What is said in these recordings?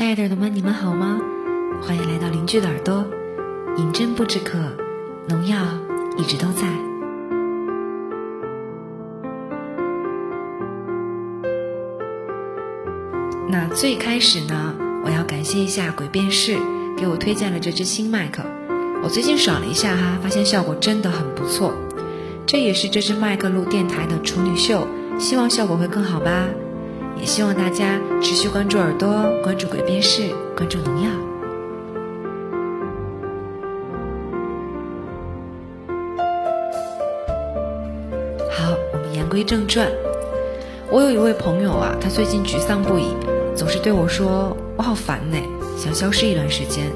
亲爱的耳朵们，你们好吗？欢迎来到邻居的耳朵，饮鸩不止渴，农药一直都在。那最开始呢，我要感谢一下鬼辩士给我推荐了这支新麦克，我最近爽了一下哈，发现效果真的很不错。这也是这支麦克录电台的处女秀，希望效果会更好吧。也希望大家持续关注耳朵，关注鬼辩士，关注农药。好，我们言归正传。我有一位朋友啊，他最近沮丧不已，总是对我说：“我好烦呢，想消失一段时间。”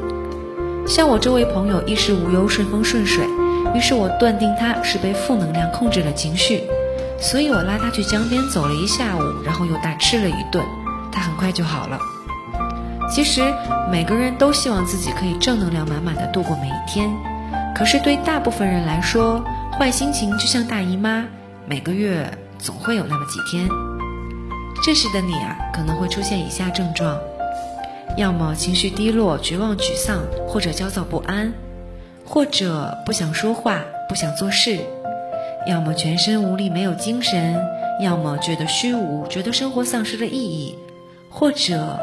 像我这位朋友，衣食无忧，顺风顺水，于是我断定他是被负能量控制了情绪。所以我拉他去江边走了一下午，然后又大吃了一顿，他很快就好了。其实每个人都希望自己可以正能量满满的度过每一天，可是对大部分人来说，坏心情就像大姨妈，每个月总会有那么几天。这时的你啊，可能会出现以下症状：要么情绪低落、绝望、沮丧，或者焦躁不安，或者不想说话、不想做事。要么全身无力没有精神，要么觉得虚无，觉得生活丧失了意义，或者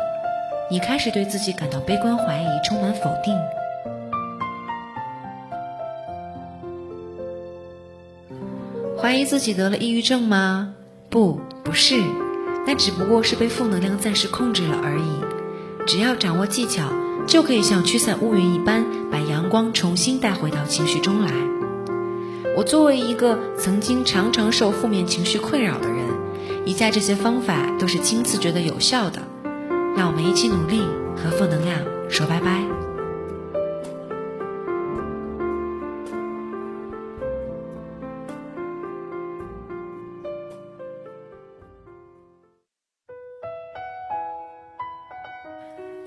你开始对自己感到悲观怀疑，充满否定。怀疑自己得了抑郁症吗？不，不是，那只不过是被负能量暂时控制了而已。只要掌握技巧，就可以像驱散乌云一般，把阳光重新带回到情绪中来。我作为一个曾经常常受负面情绪困扰的人，以下这些方法都是亲自觉得有效的。让我们一起努力，和负能量说拜拜。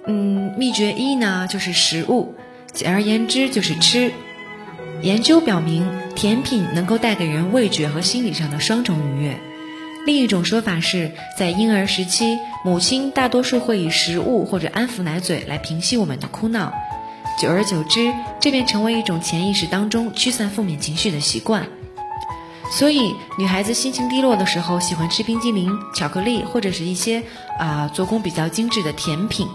嗯，秘诀一呢，就是食物，简而言之就是吃。研究表明，甜品能够带给人味觉和心理上的双重愉悦。另一种说法是，在婴儿时期，母亲大多数会以食物或者安抚奶嘴来平息我们的哭闹，久而久之，这便成为一种潜意识当中驱散负面情绪的习惯。所以，女孩子心情低落的时候，喜欢吃冰激凌、巧克力或者是一些啊做工比较精致的甜品。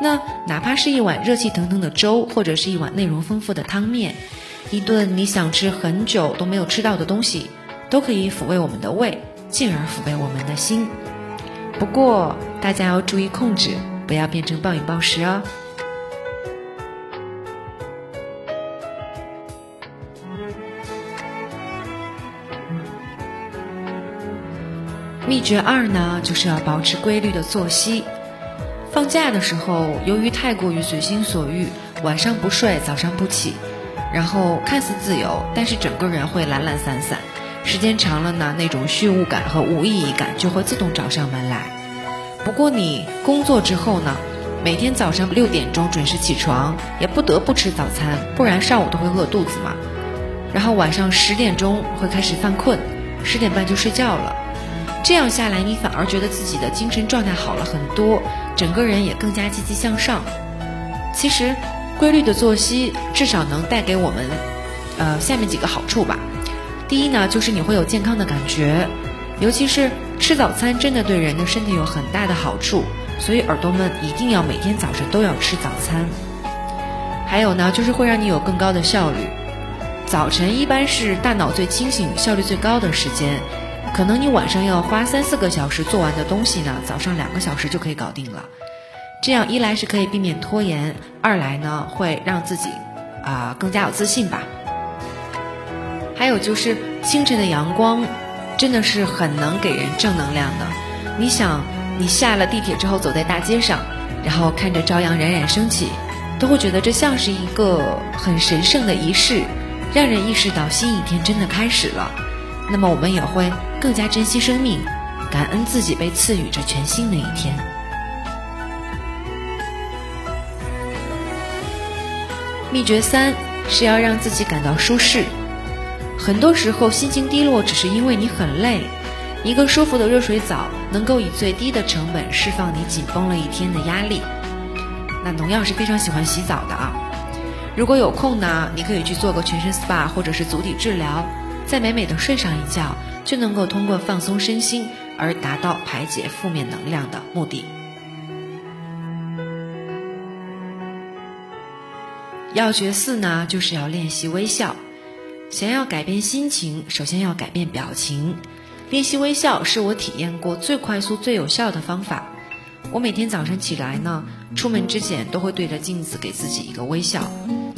那哪怕是一碗热气腾腾的粥，或者是一碗内容丰富的汤面。一顿你想吃很久都没有吃到的东西，都可以抚慰我们的胃，进而抚慰我们的心。不过大家要注意控制，不要变成暴饮暴食哦。秘诀二呢，就是要保持规律的作息。放假的时候，由于太过于随心所欲，晚上不睡，早上不起。然后看似自由，但是整个人会懒懒散散，时间长了呢，那种虚无感和无意义感就会自动找上门来。不过你工作之后呢，每天早上六点钟准时起床，也不得不吃早餐，不然上午都会饿肚子嘛。然后晚上十点钟会开始犯困，十点半就睡觉了。这样下来，你反而觉得自己的精神状态好了很多，整个人也更加积极向上。其实。规律的作息至少能带给我们，呃，下面几个好处吧。第一呢，就是你会有健康的感觉，尤其是吃早餐真的对人的身体有很大的好处，所以耳朵们一定要每天早晨都要吃早餐。还有呢，就是会让你有更高的效率。早晨一般是大脑最清醒、效率最高的时间，可能你晚上要花三四个小时做完的东西呢，早上两个小时就可以搞定了。这样一来是可以避免拖延，二来呢会让自己啊更加有自信吧。还有就是清晨的阳光，真的是很能给人正能量的。你想，你下了地铁之后走在大街上，然后看着朝阳冉冉升起，都会觉得这像是一个很神圣的仪式，让人意识到新一天真的开始了。那么我们也会更加珍惜生命，感恩自己被赐予这全新的一天。秘诀三是要让自己感到舒适。很多时候心情低落，只是因为你很累。一个舒服的热水澡，能够以最低的成本释放你紧绷了一天的压力。那农药是非常喜欢洗澡的啊。如果有空呢，你可以去做个全身 SPA 或者是足底治疗，再美美的睡上一觉，就能够通过放松身心而达到排解负面能量的目的。要诀四呢，就是要练习微笑。想要改变心情，首先要改变表情。练习微笑是我体验过最快速、最有效的方法。我每天早晨起来呢，出门之前都会对着镜子给自己一个微笑。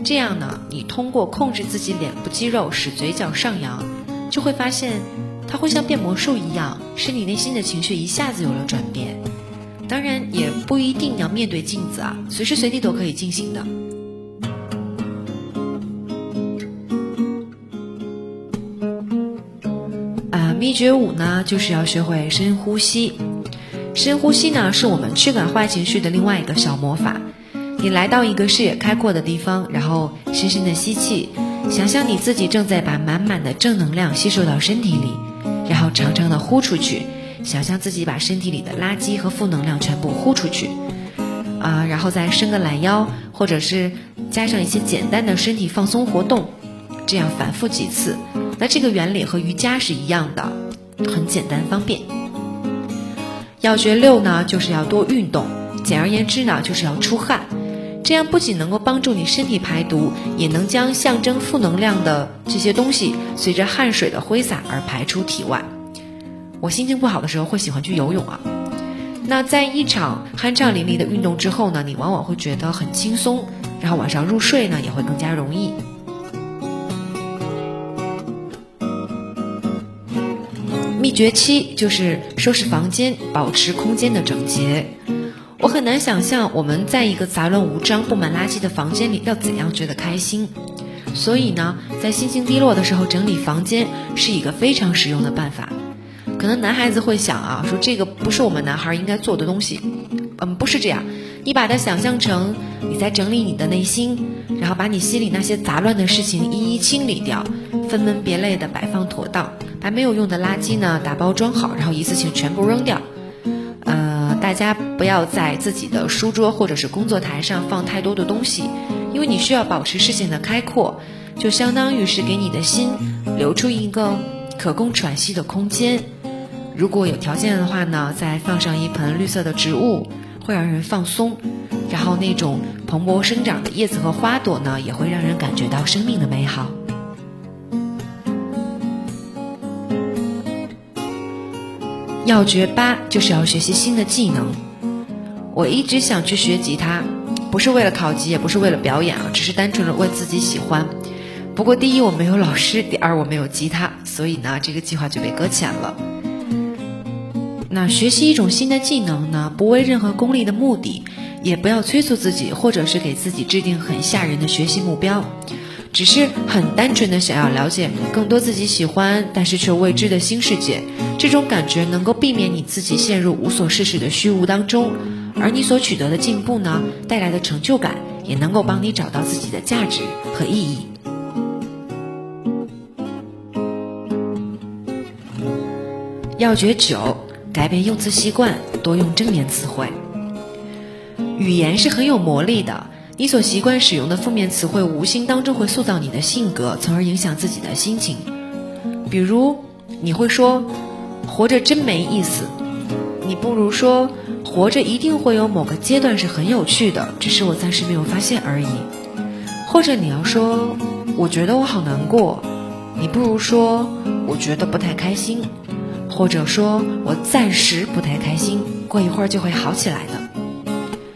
这样呢，你通过控制自己脸部肌肉，使嘴角上扬，就会发现它会像变魔术一样，使你内心的情绪一下子有了转变。当然，也不一定要面对镜子啊，随时随地都可以进行的。秘诀五呢，就是要学会深呼吸。深呼吸呢，是我们驱赶坏情绪的另外一个小魔法。你来到一个视野开阔的地方，然后深深的吸气，想象你自己正在把满满的正能量吸收到身体里，然后长长的呼出去，想象自己把身体里的垃圾和负能量全部呼出去。啊，然后再伸个懒腰，或者是加上一些简单的身体放松活动，这样反复几次。那这个原理和瑜伽是一样的，很简单方便。要学六呢，就是要多运动。简而言之呢，就是要出汗。这样不仅能够帮助你身体排毒，也能将象征负能量的这些东西随着汗水的挥洒而排出体外。我心情不好的时候会喜欢去游泳啊。那在一场酣畅淋漓的运动之后呢，你往往会觉得很轻松，然后晚上入睡呢也会更加容易。秘诀七就是收拾房间，保持空间的整洁。我很难想象我们在一个杂乱无章、布满垃圾的房间里要怎样觉得开心。所以呢，在心情低落的时候，整理房间是一个非常实用的办法。可能男孩子会想啊，说这个不是我们男孩应该做的东西。嗯，不是这样。你把它想象成你在整理你的内心，然后把你心里那些杂乱的事情一一清理掉，分门别类的摆放妥当。把没有用的垃圾呢打包装好，然后一次性全部扔掉。呃，大家不要在自己的书桌或者是工作台上放太多的东西，因为你需要保持视线的开阔，就相当于是给你的心留出一个可供喘息的空间。如果有条件的话呢，再放上一盆绿色的植物，会让人放松。然后那种蓬勃生长的叶子和花朵呢，也会让人感觉到生命的美好。要诀八就是要学习新的技能。我一直想去学吉他，不是为了考级，也不是为了表演啊，只是单纯的为自己喜欢。不过第一我没有老师，第二我没有吉他，所以呢这个计划就被搁浅了。那学习一种新的技能呢，不为任何功利的目的，也不要催促自己，或者是给自己制定很吓人的学习目标。只是很单纯的想要了解更多自己喜欢但是却未知的新世界，这种感觉能够避免你自己陷入无所事事的虚无当中，而你所取得的进步呢，带来的成就感也能够帮你找到自己的价值和意义。要诀九：改变用词习惯，多用正面词汇。语言是很有魔力的。你所习惯使用的负面词汇，无形当中会塑造你的性格，从而影响自己的心情。比如，你会说“活着真没意思”，你不如说“活着一定会有某个阶段是很有趣的，只是我暂时没有发现而已”。或者你要说“我觉得我好难过”，你不如说“我觉得不太开心”，或者说我暂时不太开心，过一会儿就会好起来的。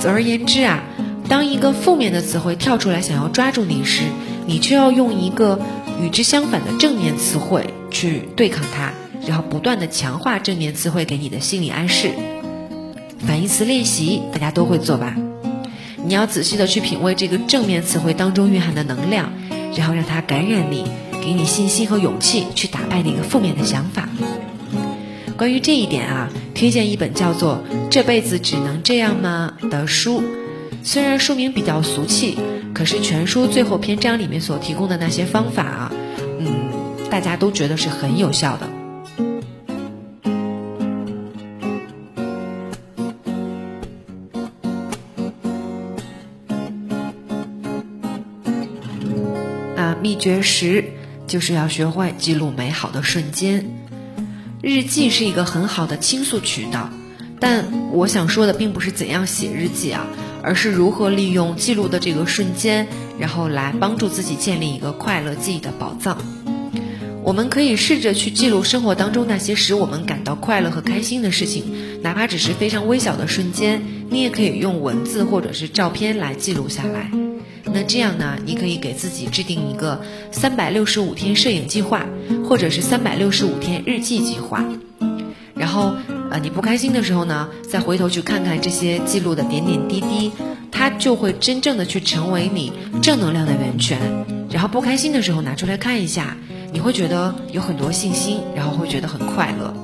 总而言之啊。当一个负面的词汇跳出来想要抓住你时，你却要用一个与之相反的正面词汇去对抗它，然后不断的强化正面词汇给你的心理暗示。反义词练习大家都会做吧？你要仔细的去品味这个正面词汇当中蕴含的能量，然后让它感染你，给你信心和勇气去打败那个负面的想法。关于这一点啊推荐一本叫做这辈子只能这样吗的书。虽然书名比较俗气可是全书最后篇章里面所提供的那些方法啊嗯大家都觉得是很有效的。啊秘诀十就是要学会记录美好的瞬间。日记是一个很好的倾诉渠道，但我想说的并不是怎样写日记啊，而是如何利用记录的这个瞬间，然后来帮助自己建立一个快乐记忆的宝藏。我们可以试着去记录生活当中那些使我们感到快乐和开心的事情，哪怕只是非常微小的瞬间，你也可以用文字或者是照片来记录下来。那这样呢，你可以给自己制定一个三百六十五天摄影计划，或者是三百六十五天日记计划。然后，呃，你不开心的时候呢，再回头去看看这些记录的点点滴滴，它就会真正的去成为你正能量的源泉。然后不开心的时候拿出来看一下。你会觉得有很多信心，然后会觉得很快乐。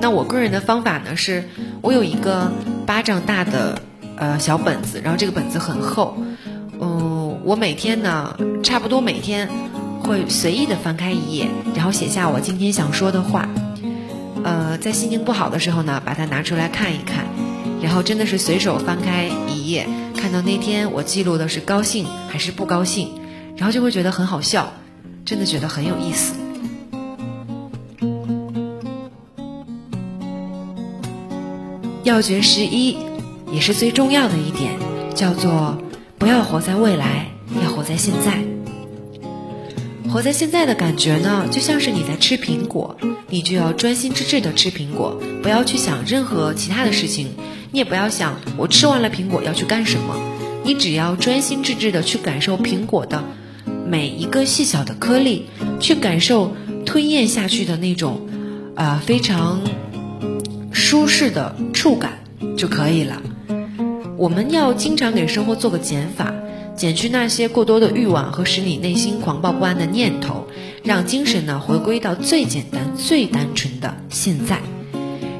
那我个人的方法呢，是我有一个巴掌大的呃小本子，然后这个本子很厚，我每天呢，差不多每天会随意的翻开一页，然后写下我今天想说的话。呃，在心情不好的时候呢，把它拿出来看一看，然后真的是随手翻开一页，看到那天我记录的是高兴还是不高兴，然后就会觉得很好笑。真的觉得很有意思。要诀十一，也是最重要的一点，叫做不要活在未来，要活在现在。活在现在的感觉呢，就像是你在吃苹果，你就要专心致志的吃苹果，不要去想任何其他的事情，你也不要想我吃完了苹果要去干什么，你只要专心致志的去感受苹果的。每一个细小的颗粒，去感受吞咽下去的那种，啊，非常舒适的触感就可以了。我们要经常给生活做个减法，减去那些过多的欲望和使你内心狂暴不安的念头，让精神呢回归到最简单、最单纯的现在。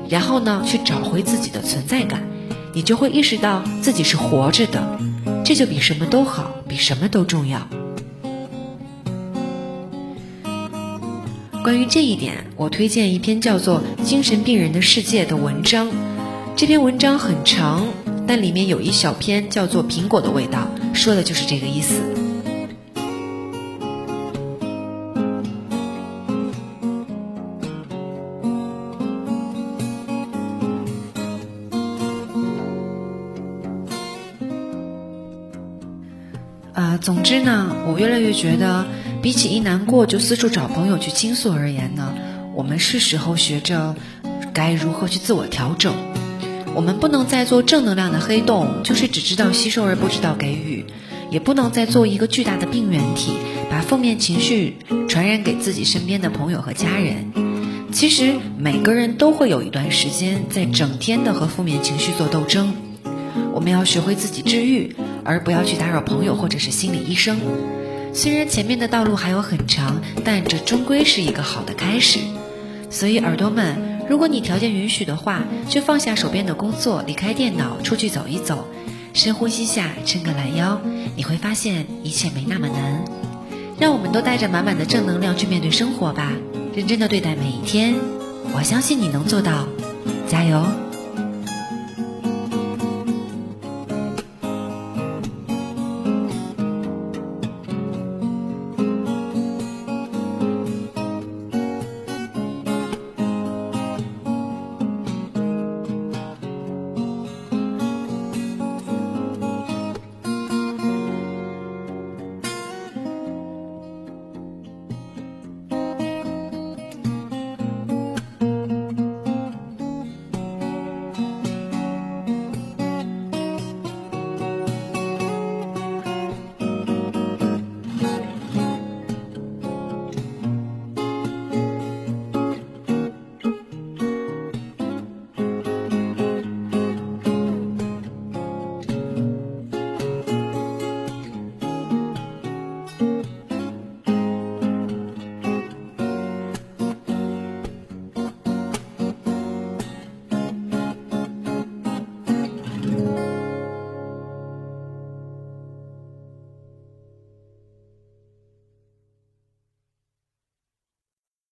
然后呢，去找回自己的存在感，你就会意识到自己是活着的，这就比什么都好，比什么都重要。关于这一点，我推荐一篇叫做《精神病人的世界》的文章。这篇文章很长，但里面有一小篇叫做《苹果的味道》，说的就是这个意思。呃，总之呢，我越来越觉得。比起一难过就四处找朋友去倾诉而言呢，我们是时候学着该如何去自我调整。我们不能再做正能量的黑洞，就是只知道吸收而不知道给予；也不能再做一个巨大的病原体，把负面情绪传染给自己身边的朋友和家人。其实每个人都会有一段时间在整天的和负面情绪做斗争。我们要学会自己治愈，而不要去打扰朋友或者是心理医生。虽然前面的道路还有很长，但这终归是一个好的开始。所以，耳朵们，如果你条件允许的话，就放下手边的工作，离开电脑，出去走一走，深呼吸下，伸个懒腰，你会发现一切没那么难。让我们都带着满满的正能量去面对生活吧，认真的对待每一天。我相信你能做到，加油！